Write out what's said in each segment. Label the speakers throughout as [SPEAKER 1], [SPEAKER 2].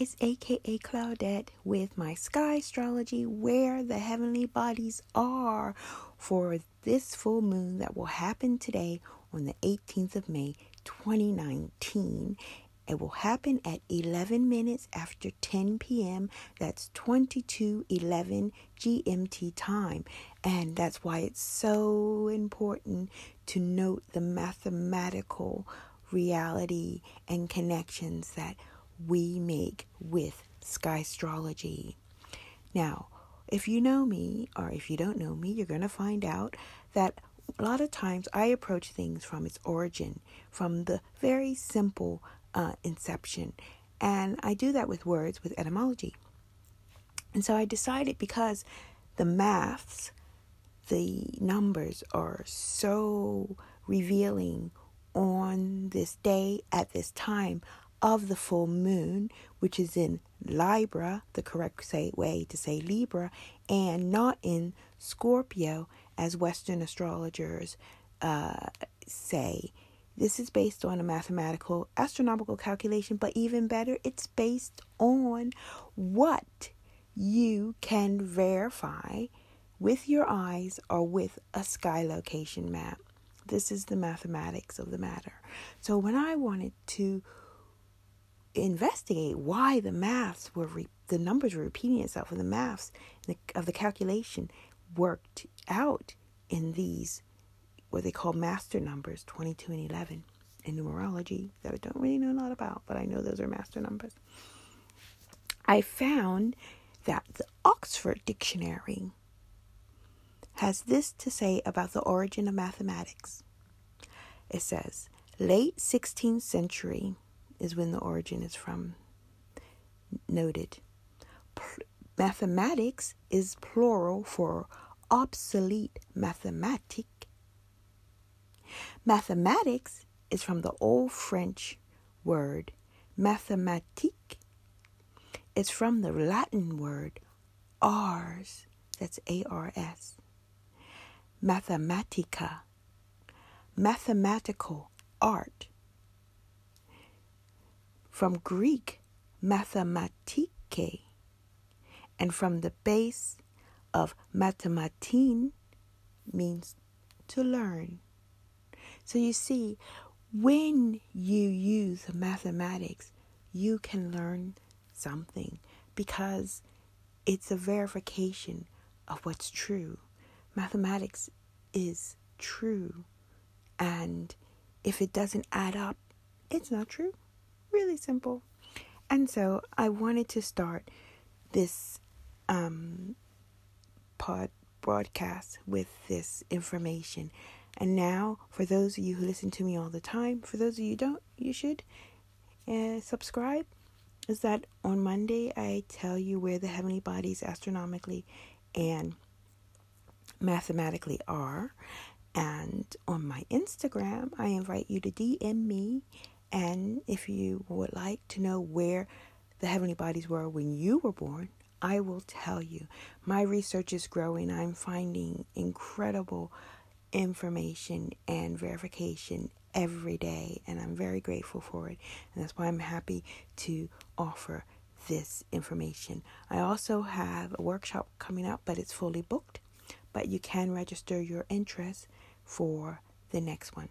[SPEAKER 1] it's AKA Claudette with my sky astrology where the heavenly bodies are for this full moon that will happen today on the 18th of May 2019. It will happen at 11 minutes after 10 p.m. That's 2211 GMT time. And that's why it's so important to note the mathematical reality and connections that we make with sky astrology. Now, if you know me, or if you don't know me, you're going to find out that a lot of times I approach things from its origin, from the very simple uh, inception. And I do that with words, with etymology. And so I decided because the maths, the numbers are so revealing on this day at this time of the full moon, which is in Libra, the correct way to say Libra, and not in Scorpio, as Western astrologers uh, say. This is based on a mathematical, astronomical calculation, but even better, it's based on what you can verify with your eyes or with a sky location map. This is the mathematics of the matter. So when I wanted to investigate why the maths were re- the numbers were repeating itself and the maths of the calculation worked out in these what they call master numbers 22 and 11 in numerology that I don't really know a lot about, but I know those are master numbers. I found that the Oxford Dictionary has this to say about the origin of mathematics. It says, late 16th century is when the origin is from noted. P- mathematics is plural for obsolete mathematic. Mathematics is from the old French word mathematique. It's from the Latin word ars, that's A R S. Mathematica, mathematical art from Greek mathematike, and from the base of mathematin means to learn. So you see, when you use mathematics, you can learn something because it's a verification of what's true. Mathematics is true. And if it doesn't add up, it's not true really simple. And so I wanted to start this um, pod broadcast with this information. And now, for those of you who listen to me all the time, for those of you don't, you should uh, subscribe. Is that on Monday I tell you where the heavenly bodies astronomically and mathematically are. And on my Instagram, I invite you to DM me and if you would like to know where the heavenly bodies were when you were born, I will tell you. My research is growing. I'm finding incredible information and verification every day, and I'm very grateful for it. And that's why I'm happy to offer this information. I also have a workshop coming up, but it's fully booked. But you can register your interest for the next one.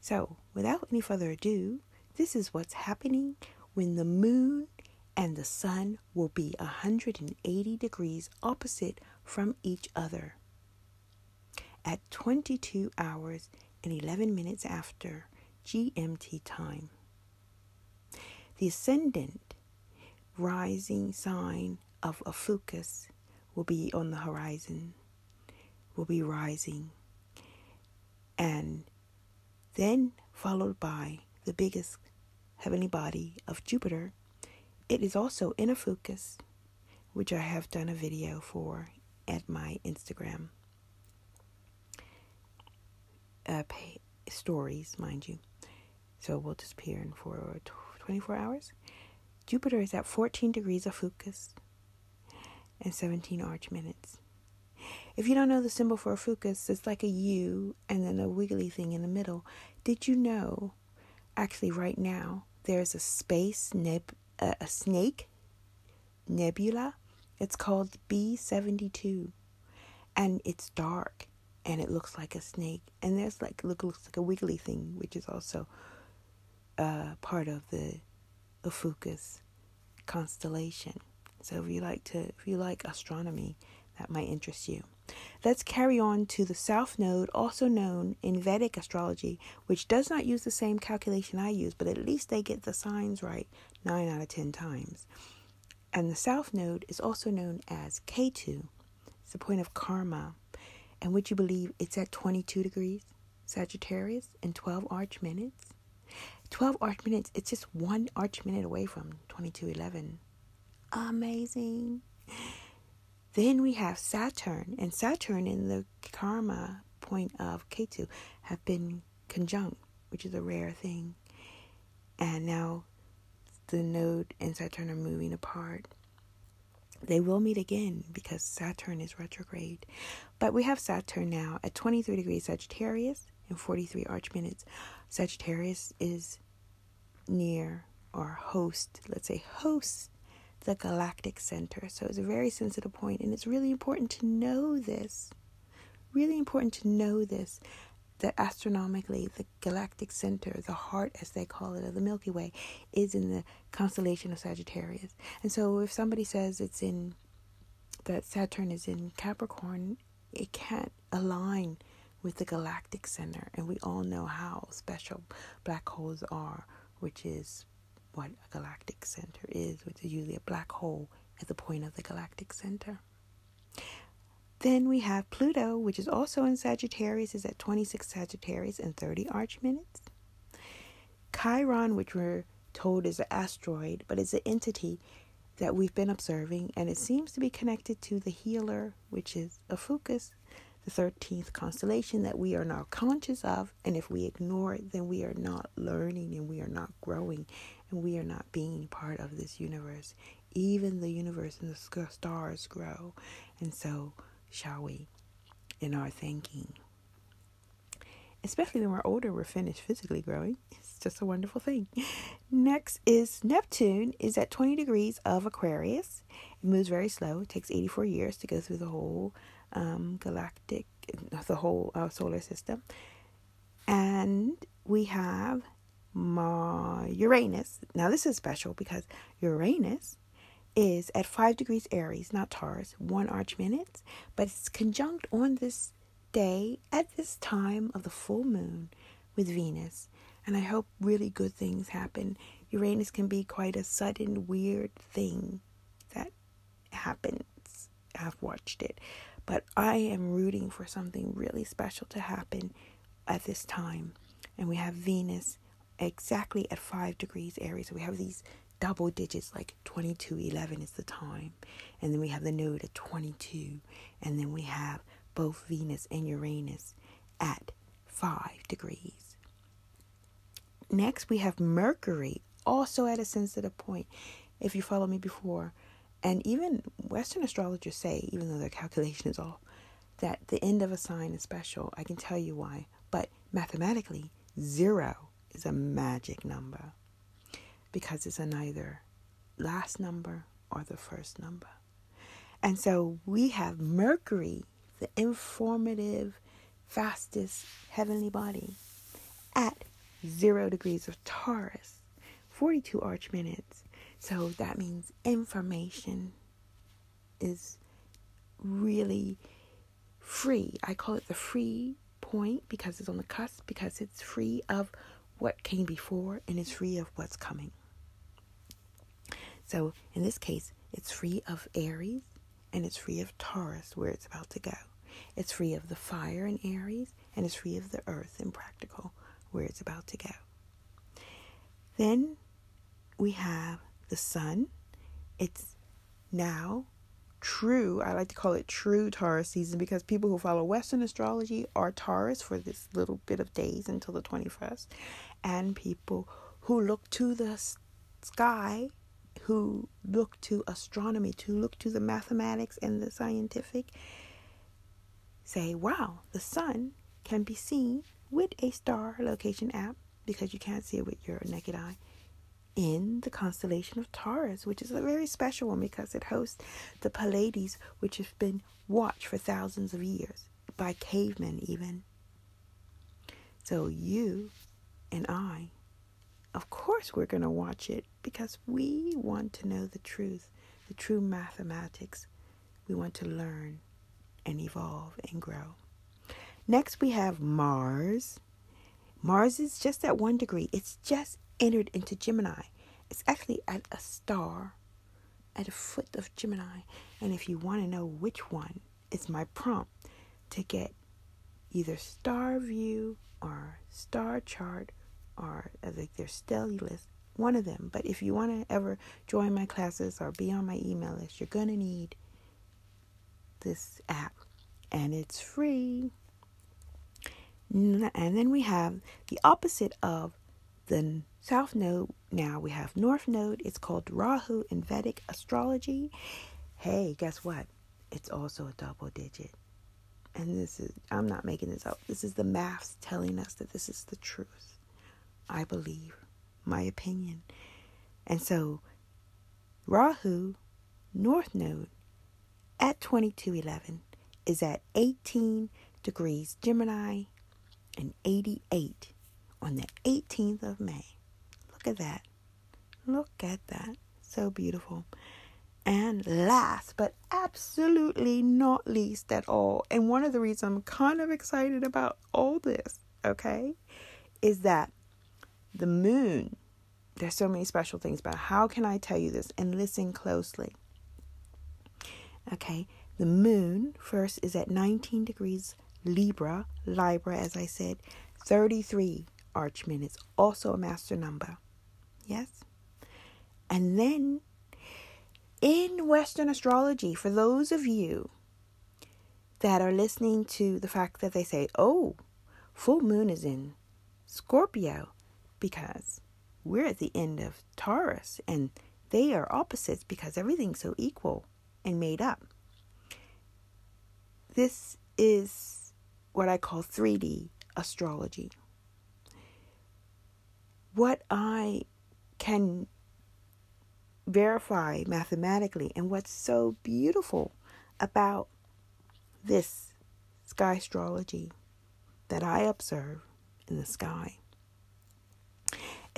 [SPEAKER 1] So, without any further ado, this is what's happening when the moon and the sun will be 180 degrees opposite from each other at 22 hours and 11 minutes after GMT time. The ascendant rising sign of Ophiuchus will be on the horizon, will be rising, and then followed by the biggest heavenly body of Jupiter. It is also in Ophiuchus, which I have done a video for at my Instagram uh, stories, mind you. So it will disappear in for 24 hours. Jupiter is at 14 degrees of Ophiuchus and 17 arch minutes. If you don't know the symbol for Ophiuchus, it's like a U and then a wiggly thing in the middle. Did you know, actually, right now, there's a space neb- uh, a snake nebula. It's called B72, and it's dark and it looks like a snake. And there's like look looks like a wiggly thing, which is also uh, part of the Ophiuchus constellation. So if you like to, if you like astronomy, that might interest you. Let's carry on to the South Node, also known in Vedic astrology, which does not use the same calculation I use, but at least they get the signs right nine out of ten times. And the South Node is also known as Ketu. It's the point of karma. And would you believe it's at 22 degrees Sagittarius and 12 arch minutes? 12 arch minutes, it's just one arch minute away from 2211. Amazing. Then we have Saturn, and Saturn in the karma point of Ketu have been conjunct, which is a rare thing. And now the node and Saturn are moving apart. They will meet again because Saturn is retrograde. But we have Saturn now at 23 degrees Sagittarius and 43 arch minutes. Sagittarius is near or host, let's say host the galactic center. So it's a very sensitive point, and it's really important to know this. Really important to know this that astronomically, the galactic center, the heart, as they call it, of the Milky Way, is in the constellation of Sagittarius. And so, if somebody says it's in that Saturn is in Capricorn, it can't align with the galactic center. And we all know how special black holes are, which is what a galactic center is, which is usually a black hole at the point of the galactic center. Then we have Pluto, which is also in Sagittarius, is at 26 Sagittarius and 30 arch minutes. Chiron, which we're told is an asteroid, but it's an entity that we've been observing, and it seems to be connected to the healer, which is Ophiuchus, the 13th constellation that we are now conscious of. And if we ignore it, then we are not learning and we are not growing and we are not being part of this universe. Even the universe and the stars grow. And so, shall we, in our thinking. Especially when we're older, we're finished physically growing. It's just a wonderful thing. Next is Neptune is at 20 degrees of Aquarius. It moves very slow. It takes 84 years to go through the whole um, galactic, the whole uh, solar system. And we have my Uranus. Now, this is special because Uranus is at 5 degrees Aries, not Taurus, one arch minutes, but it's conjunct on this day at this time of the full moon with Venus. And I hope really good things happen. Uranus can be quite a sudden, weird thing that happens. I've watched it. But I am rooting for something really special to happen at this time. And we have Venus exactly at 5 degrees Aries. So we have these double digits like 2211 is the time. And then we have the node at 22 and then we have both venus and uranus at 5 degrees. Next we have mercury also at a sensitive point if you follow me before. And even western astrologers say even though their calculation is off that the end of a sign is special i can tell you why. But mathematically zero is a magic number because it's a neither last number or the first number. And so we have Mercury, the informative, fastest heavenly body, at zero degrees of Taurus, 42 arch minutes. So that means information is really free. I call it the free point because it's on the cusp, because it's free of what came before and it's free of what's coming. So in this case, it's free of Aries and it's free of Taurus, where it's about to go. It's free of the fire in Aries and it's free of the earth in practical, where it's about to go. Then we have the sun. It's now true, I like to call it true Taurus season because people who follow Western astrology are Taurus for this little bit of days until the 21st. And people who look to the sky, who look to astronomy, to look to the mathematics and the scientific, say, wow, the sun can be seen with a star location app because you can't see it with your naked eye in the constellation of Taurus, which is a very special one because it hosts the Pleiades, which have been watched for thousands of years by cavemen, even. So, you and I, of course, we're going to watch it because we want to know the truth, the true mathematics. We want to learn and evolve and grow. Next, we have Mars. Mars is just at one degree, it's just entered into Gemini. It's actually at a star at the foot of Gemini. And if you want to know which one, it's my prompt to get either star view or star chart uh, like their stellar list, one of them. But if you want to ever join my classes or be on my email list, you're going to need this app and it's free. And then we have the opposite of the south node. Now we have north node. It's called Rahu in Vedic astrology. Hey, guess what? It's also a double digit. And this is, I'm not making this up. This is the maths telling us that this is the truth. I believe, my opinion. And so, Rahu, North Node, at 2211 is at 18 degrees Gemini and 88 on the 18th of May. Look at that. Look at that. So beautiful. And last but absolutely not least at all, and one of the reasons I'm kind of excited about all this, okay, is that the moon, there's so many special things about how can I tell you this and listen closely. Okay, the moon first is at 19 degrees Libra, Libra, as I said, 33 arch minutes, also a master number. Yes? And then in Western astrology, for those of you that are listening to the fact that they say, oh, full moon is in Scorpio, because we're at the end of Taurus and they are opposites because everything's so equal and made up. This is what I call 3D astrology. What I can verify mathematically, and what's so beautiful about this sky astrology that I observe in the sky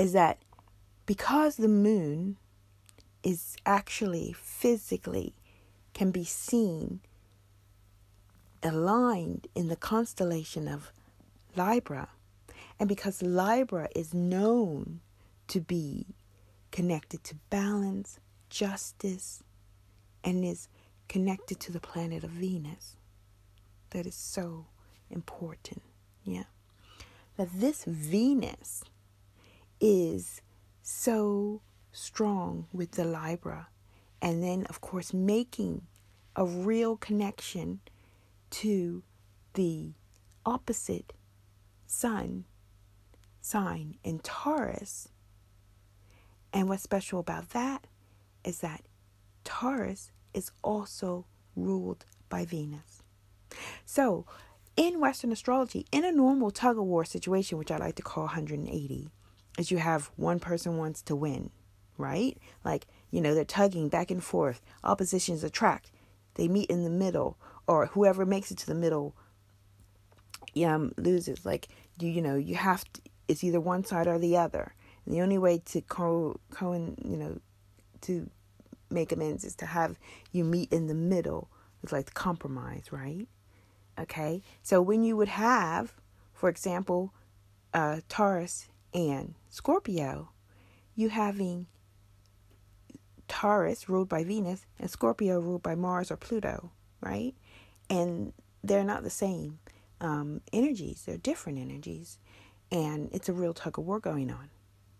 [SPEAKER 1] is that because the moon is actually physically can be seen aligned in the constellation of Libra. And because Libra is known to be connected to balance, justice, and is connected to the planet of Venus, that is so important. Yeah. That this Venus is so strong with the Libra, and then, of course, making a real connection to the opposite sun sign in Taurus. And what's special about that is that Taurus is also ruled by Venus. So, in Western astrology, in a normal tug of war situation, which I like to call 180, is you have one person wants to win, right? Like, you know, they're tugging back and forth, oppositions attract, they meet in the middle, or whoever makes it to the middle um, loses. Like you, you know, you have to. It's either one side or the other. And the only way to co, co, you know, to make amends is to have you meet in the middle. It's like the compromise, right? Okay. So when you would have, for example, uh, Taurus and Scorpio, you having Taurus ruled by Venus and Scorpio ruled by Mars or Pluto, right? And they're not the same um, energies, they're different energies. And it's a real tug of war going on,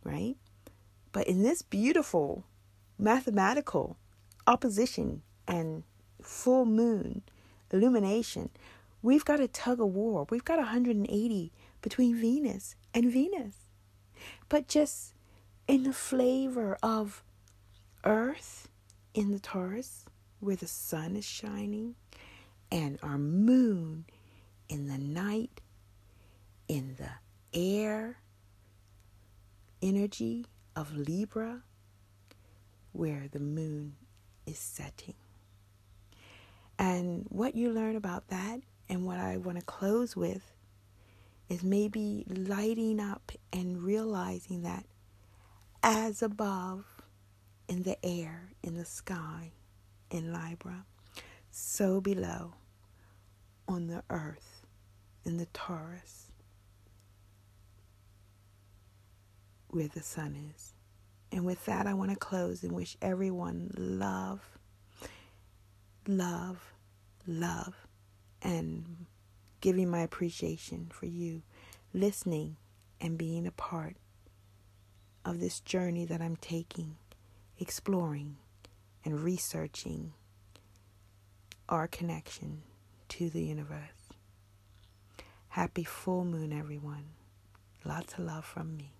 [SPEAKER 1] right? But in this beautiful mathematical opposition and full moon illumination, we've got a tug of war. We've got 180 between Venus and Venus. But just in the flavor of Earth in the Taurus, where the sun is shining, and our moon in the night, in the air energy of Libra, where the moon is setting. And what you learn about that, and what I want to close with, is maybe lighting up and realizing that as above in the air, in the sky, in Libra, so below on the earth, in the Taurus, where the sun is. And with that, I want to close and wish everyone love, love, love, and giving my appreciation for you listening and being a part of this journey that I'm taking, exploring and researching our connection to the universe. Happy full moon, everyone. Lots of love from me.